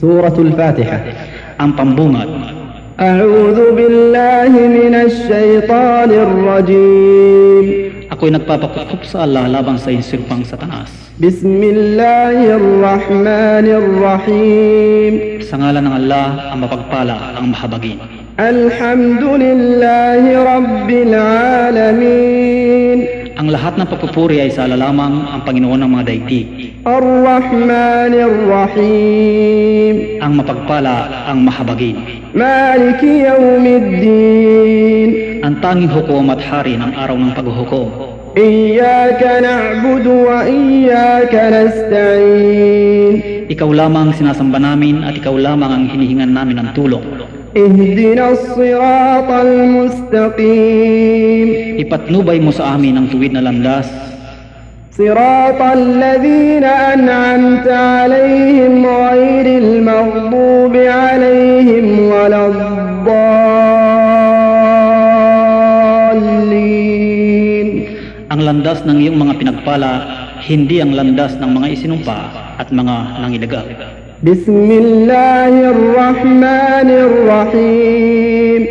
Suratul Fatiha ang pambungad. أعوذ بالله من الشيطان الرجيم Ako'y nagpapakukup sa Allah laban sa insulpang satanas. بسم الله الرحمن الرحيم Sa ngalan ng Allah, ang mapagpala, ang mahabagin. الحمد لله رب العالمين Ang lahat ng pagpupuri ay sa Allah lamang ang Panginoon ng mga daigdig. الرحمن الرحيم Ang mapagpala, ang mahabagin. مالك يوم الدين Ang tanging hukom at hari ng araw ng paghuhukom. إياك نعبد وإياك نستعين Ikaw lamang ang sinasamba namin at ikaw lamang ang hinihingan namin ng tulong. اهدنا الصراط المستقيم Ipatnubay mo sa amin ang tuwid na landas, صراط الذين أنعمت عليهم غير ang landas ng iyong mga pinagpala, hindi ang landas ng mga isinumpa at mga الرحيم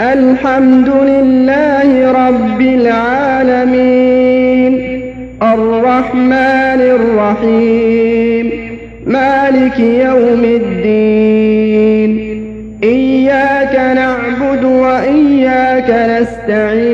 الحمد لله رب العالمين الرحمن الرحيم مالك يوم الدين إياك نعبد وإياك نستعين